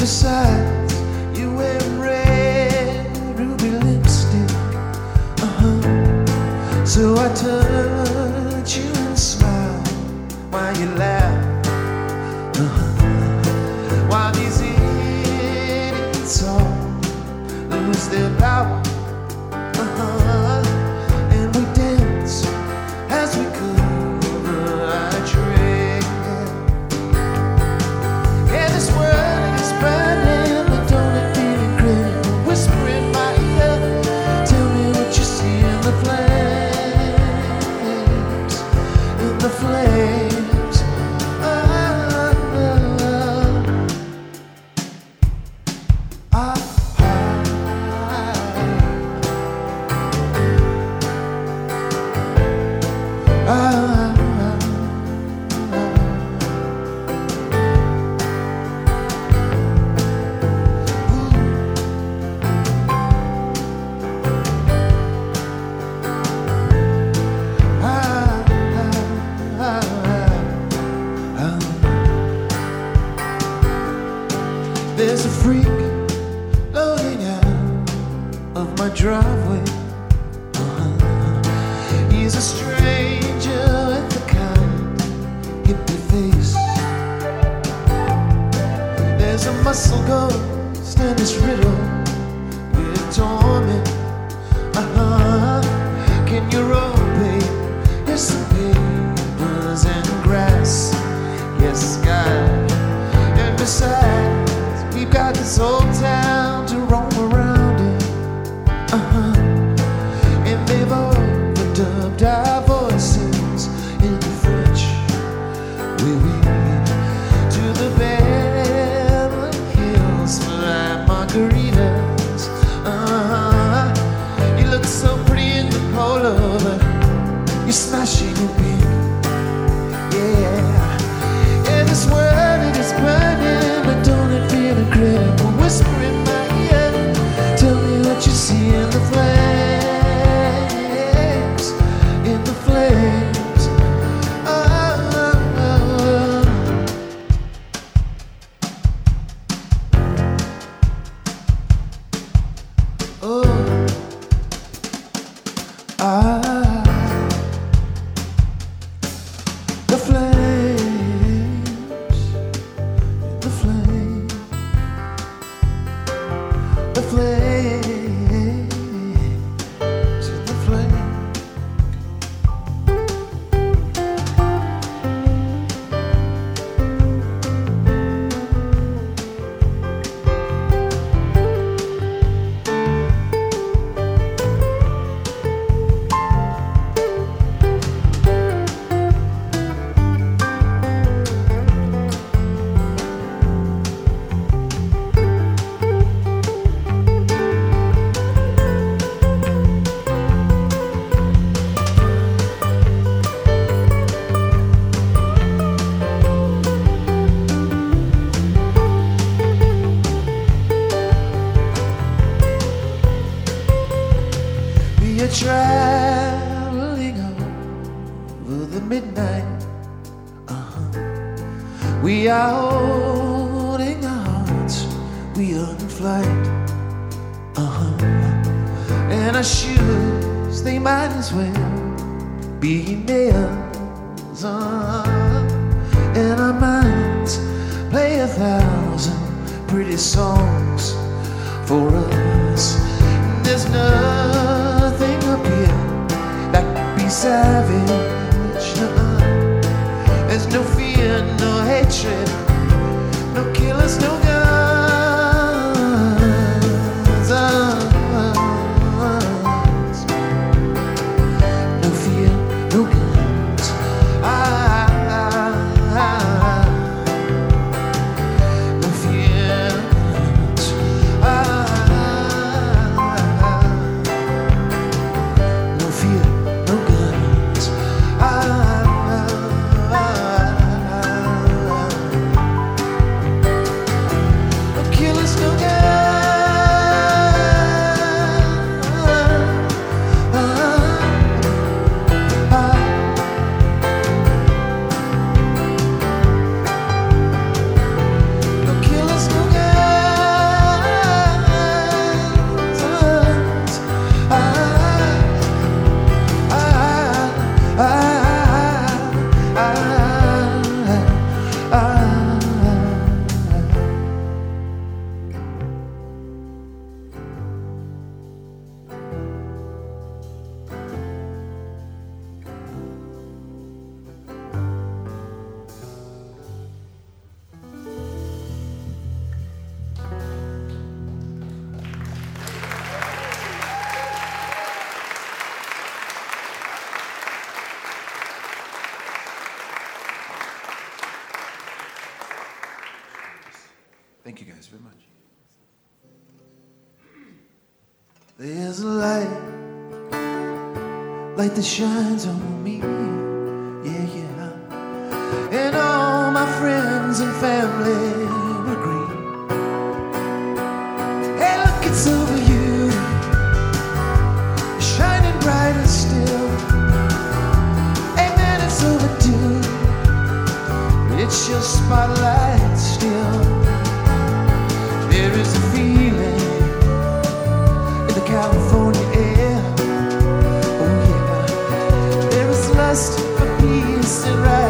beside place holding our hearts, we are in flight. Uh huh. And our shoes, they might as well be nails. Uh-huh. And our minds play a thousand pretty songs for us. There's nothing up here that could be savage. Uh-huh. There's no fear, no hatred still go. There's a light, light that shines on me. Yeah, yeah. And all my friends and family agree. Hey, look, it's over you, shining brighter still. Hey, man, it's overdue. It's your spotlight. Easter egg.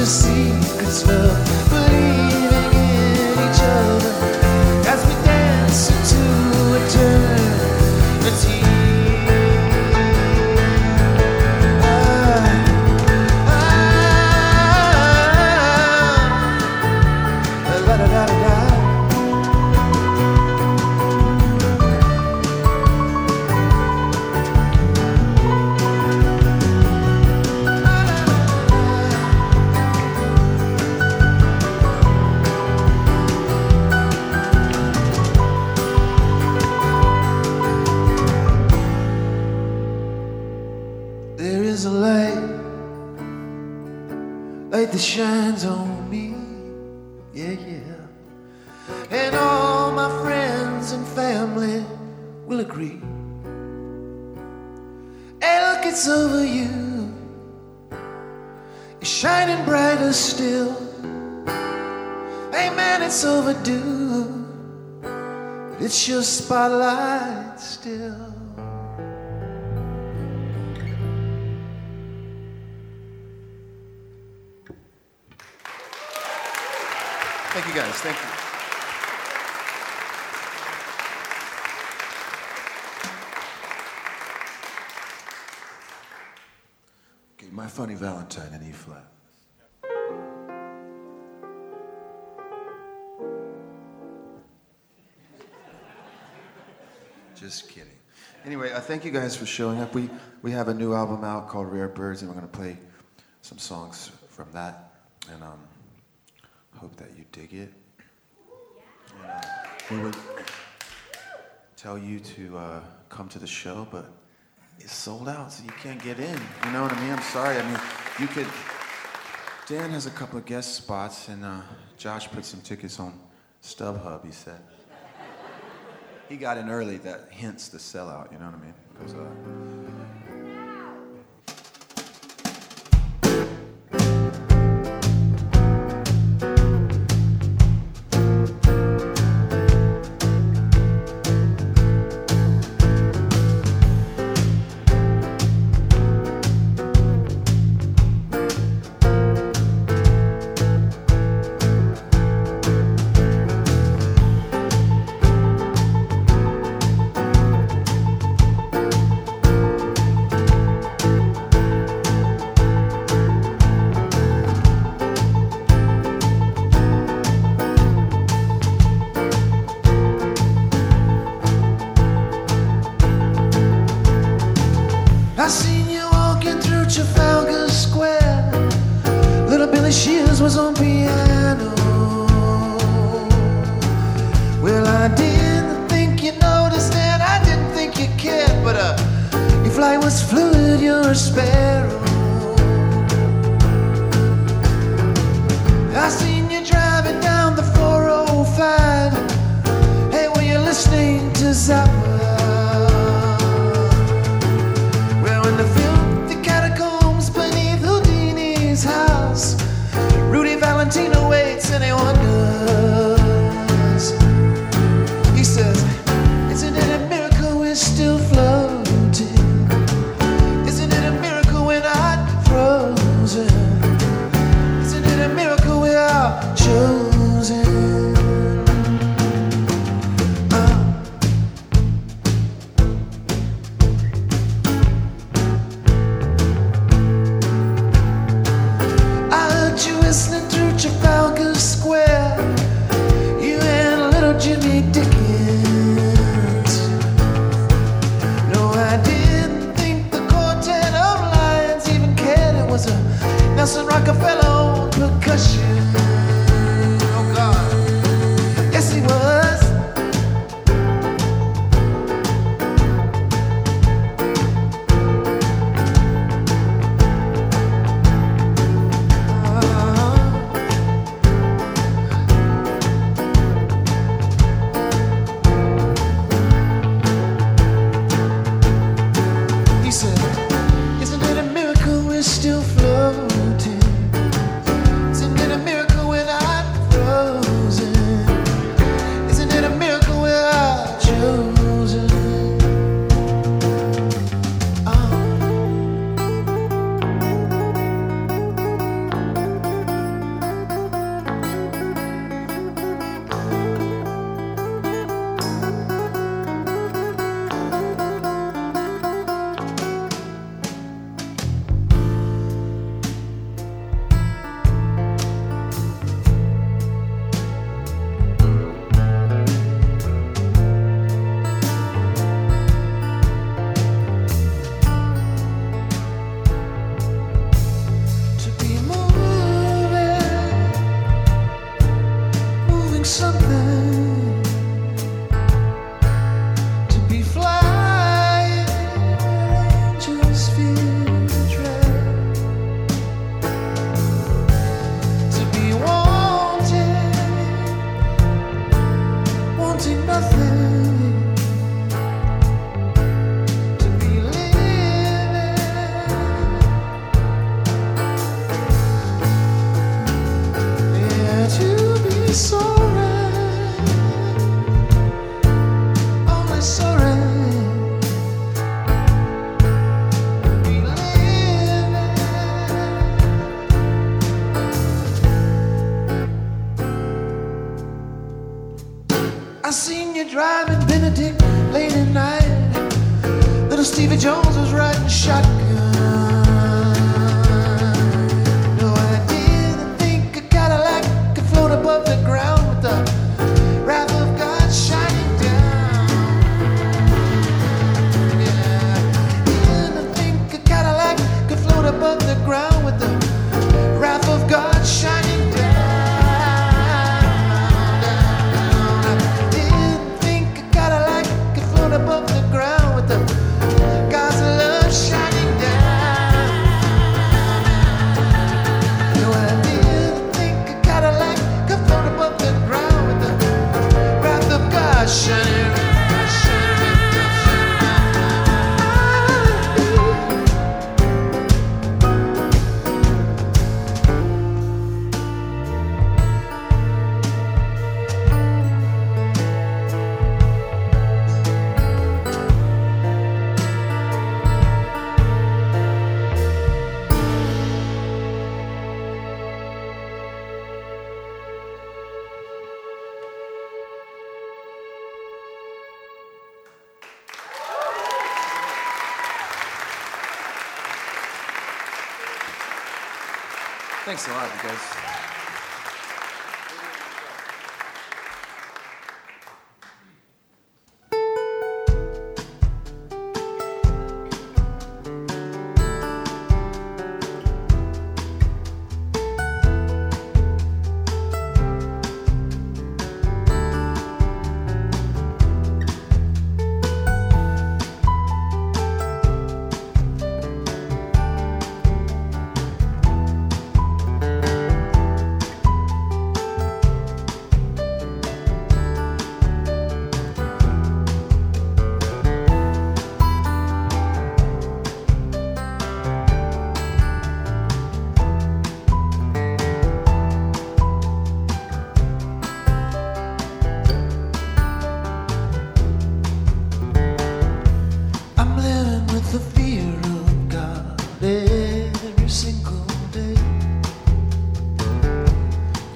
your secrets, love, believing in each other as we into eternity. Ah, ah, ah, da da da da. spotlight still. Thank you guys. Thank you. Okay, my funny Valentine in E flat. Just kidding. Anyway, uh, thank you guys for showing up. We, we have a new album out called Rare Birds, and we're going to play some songs from that. And um, hope that you dig it. And, uh, we would tell you to uh, come to the show, but it's sold out, so you can't get in. You know what I mean? I'm sorry. I mean, you could. Dan has a couple of guest spots, and uh, Josh put some tickets on StubHub, he said he got in early. That hints the sellout. You know what I mean? 'Cause, uh, flight was fluid, you're a sparrow. I seen you driving down the 405. Hey, were you listening to Zappa? Well, in the catacombs beneath Houdini's house, Rudy Valentino waits and he wonders.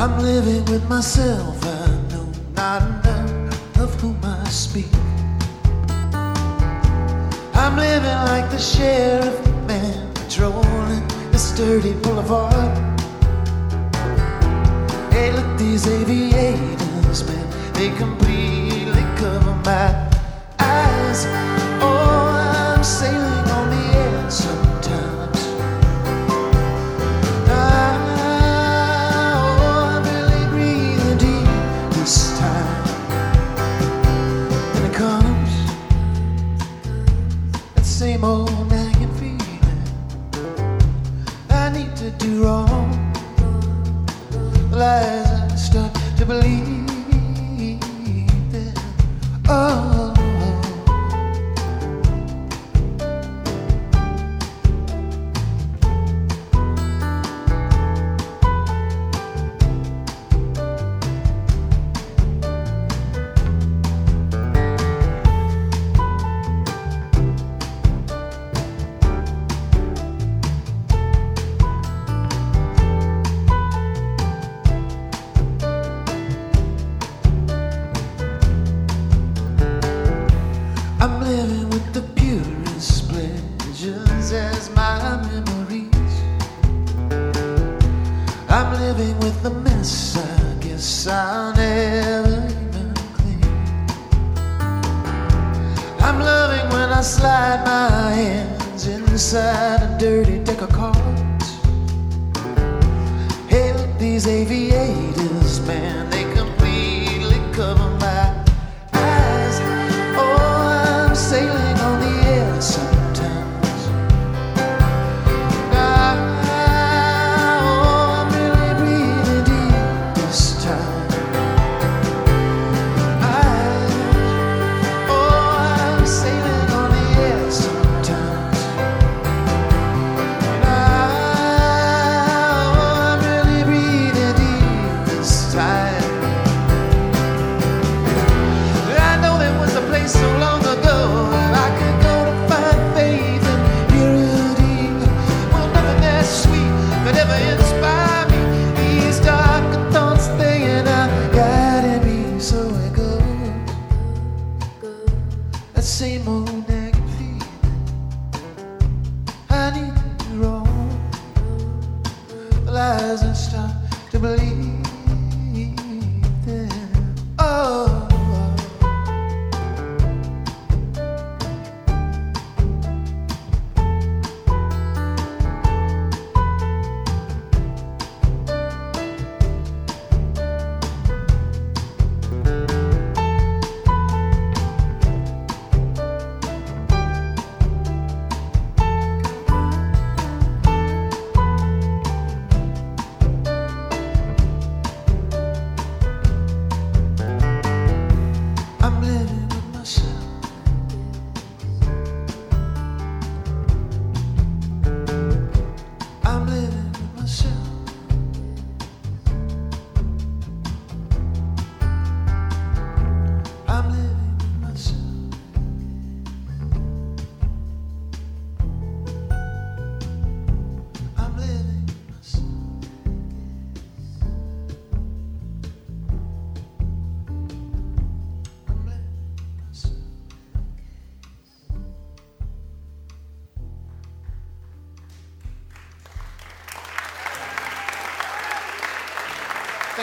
I'm living with myself. I know not enough of whom I speak. I'm living like the sheriff man patrolling this dirty boulevard. Hey, look, these aviators, man, they completely cover my believe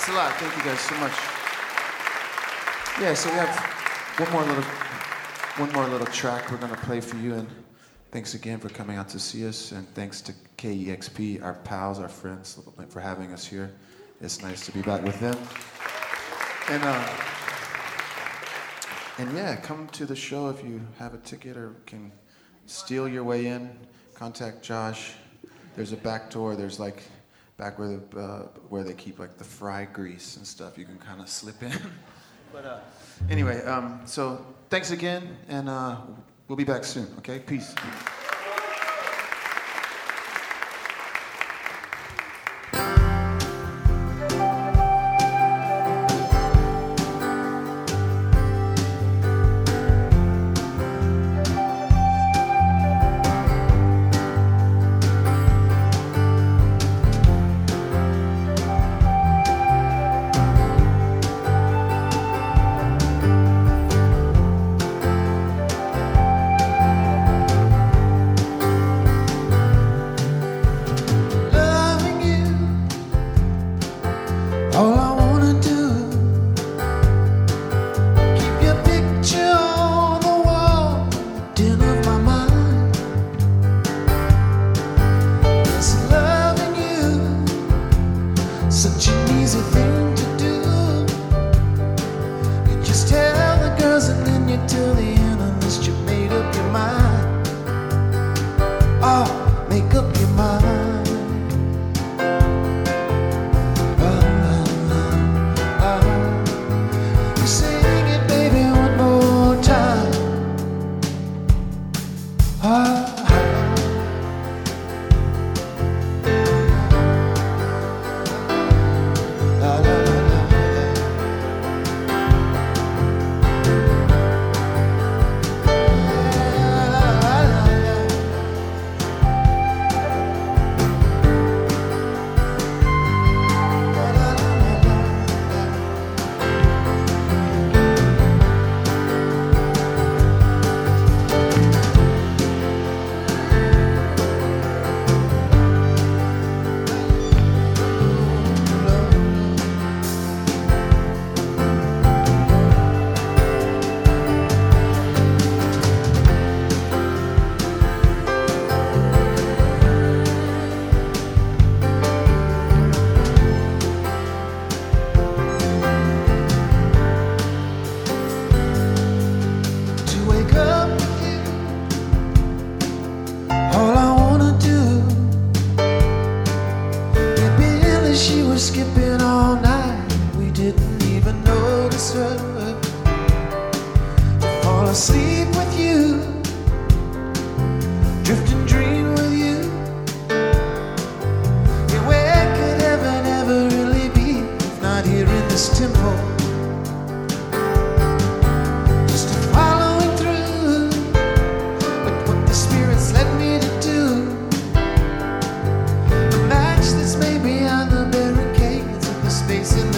Thanks a lot. Thank you guys so much. Yeah, so we have one more little one more little track we're gonna play for you and thanks again for coming out to see us and thanks to KEXP, our pals, our friends for having us here. It's nice to be back with them. And uh, and yeah, come to the show if you have a ticket or can steal your way in. Contact Josh. There's a back door. There's like back where the, uh, where they keep like the fry grease and stuff. You can kind of slip in. but uh, anyway, um, so thanks again, and uh, we'll be back soon. Okay, peace.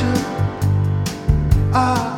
fragile. Ah,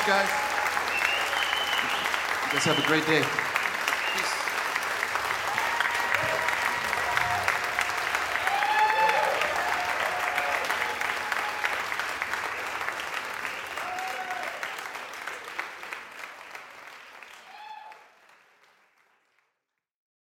much, guys. You guys have a great day.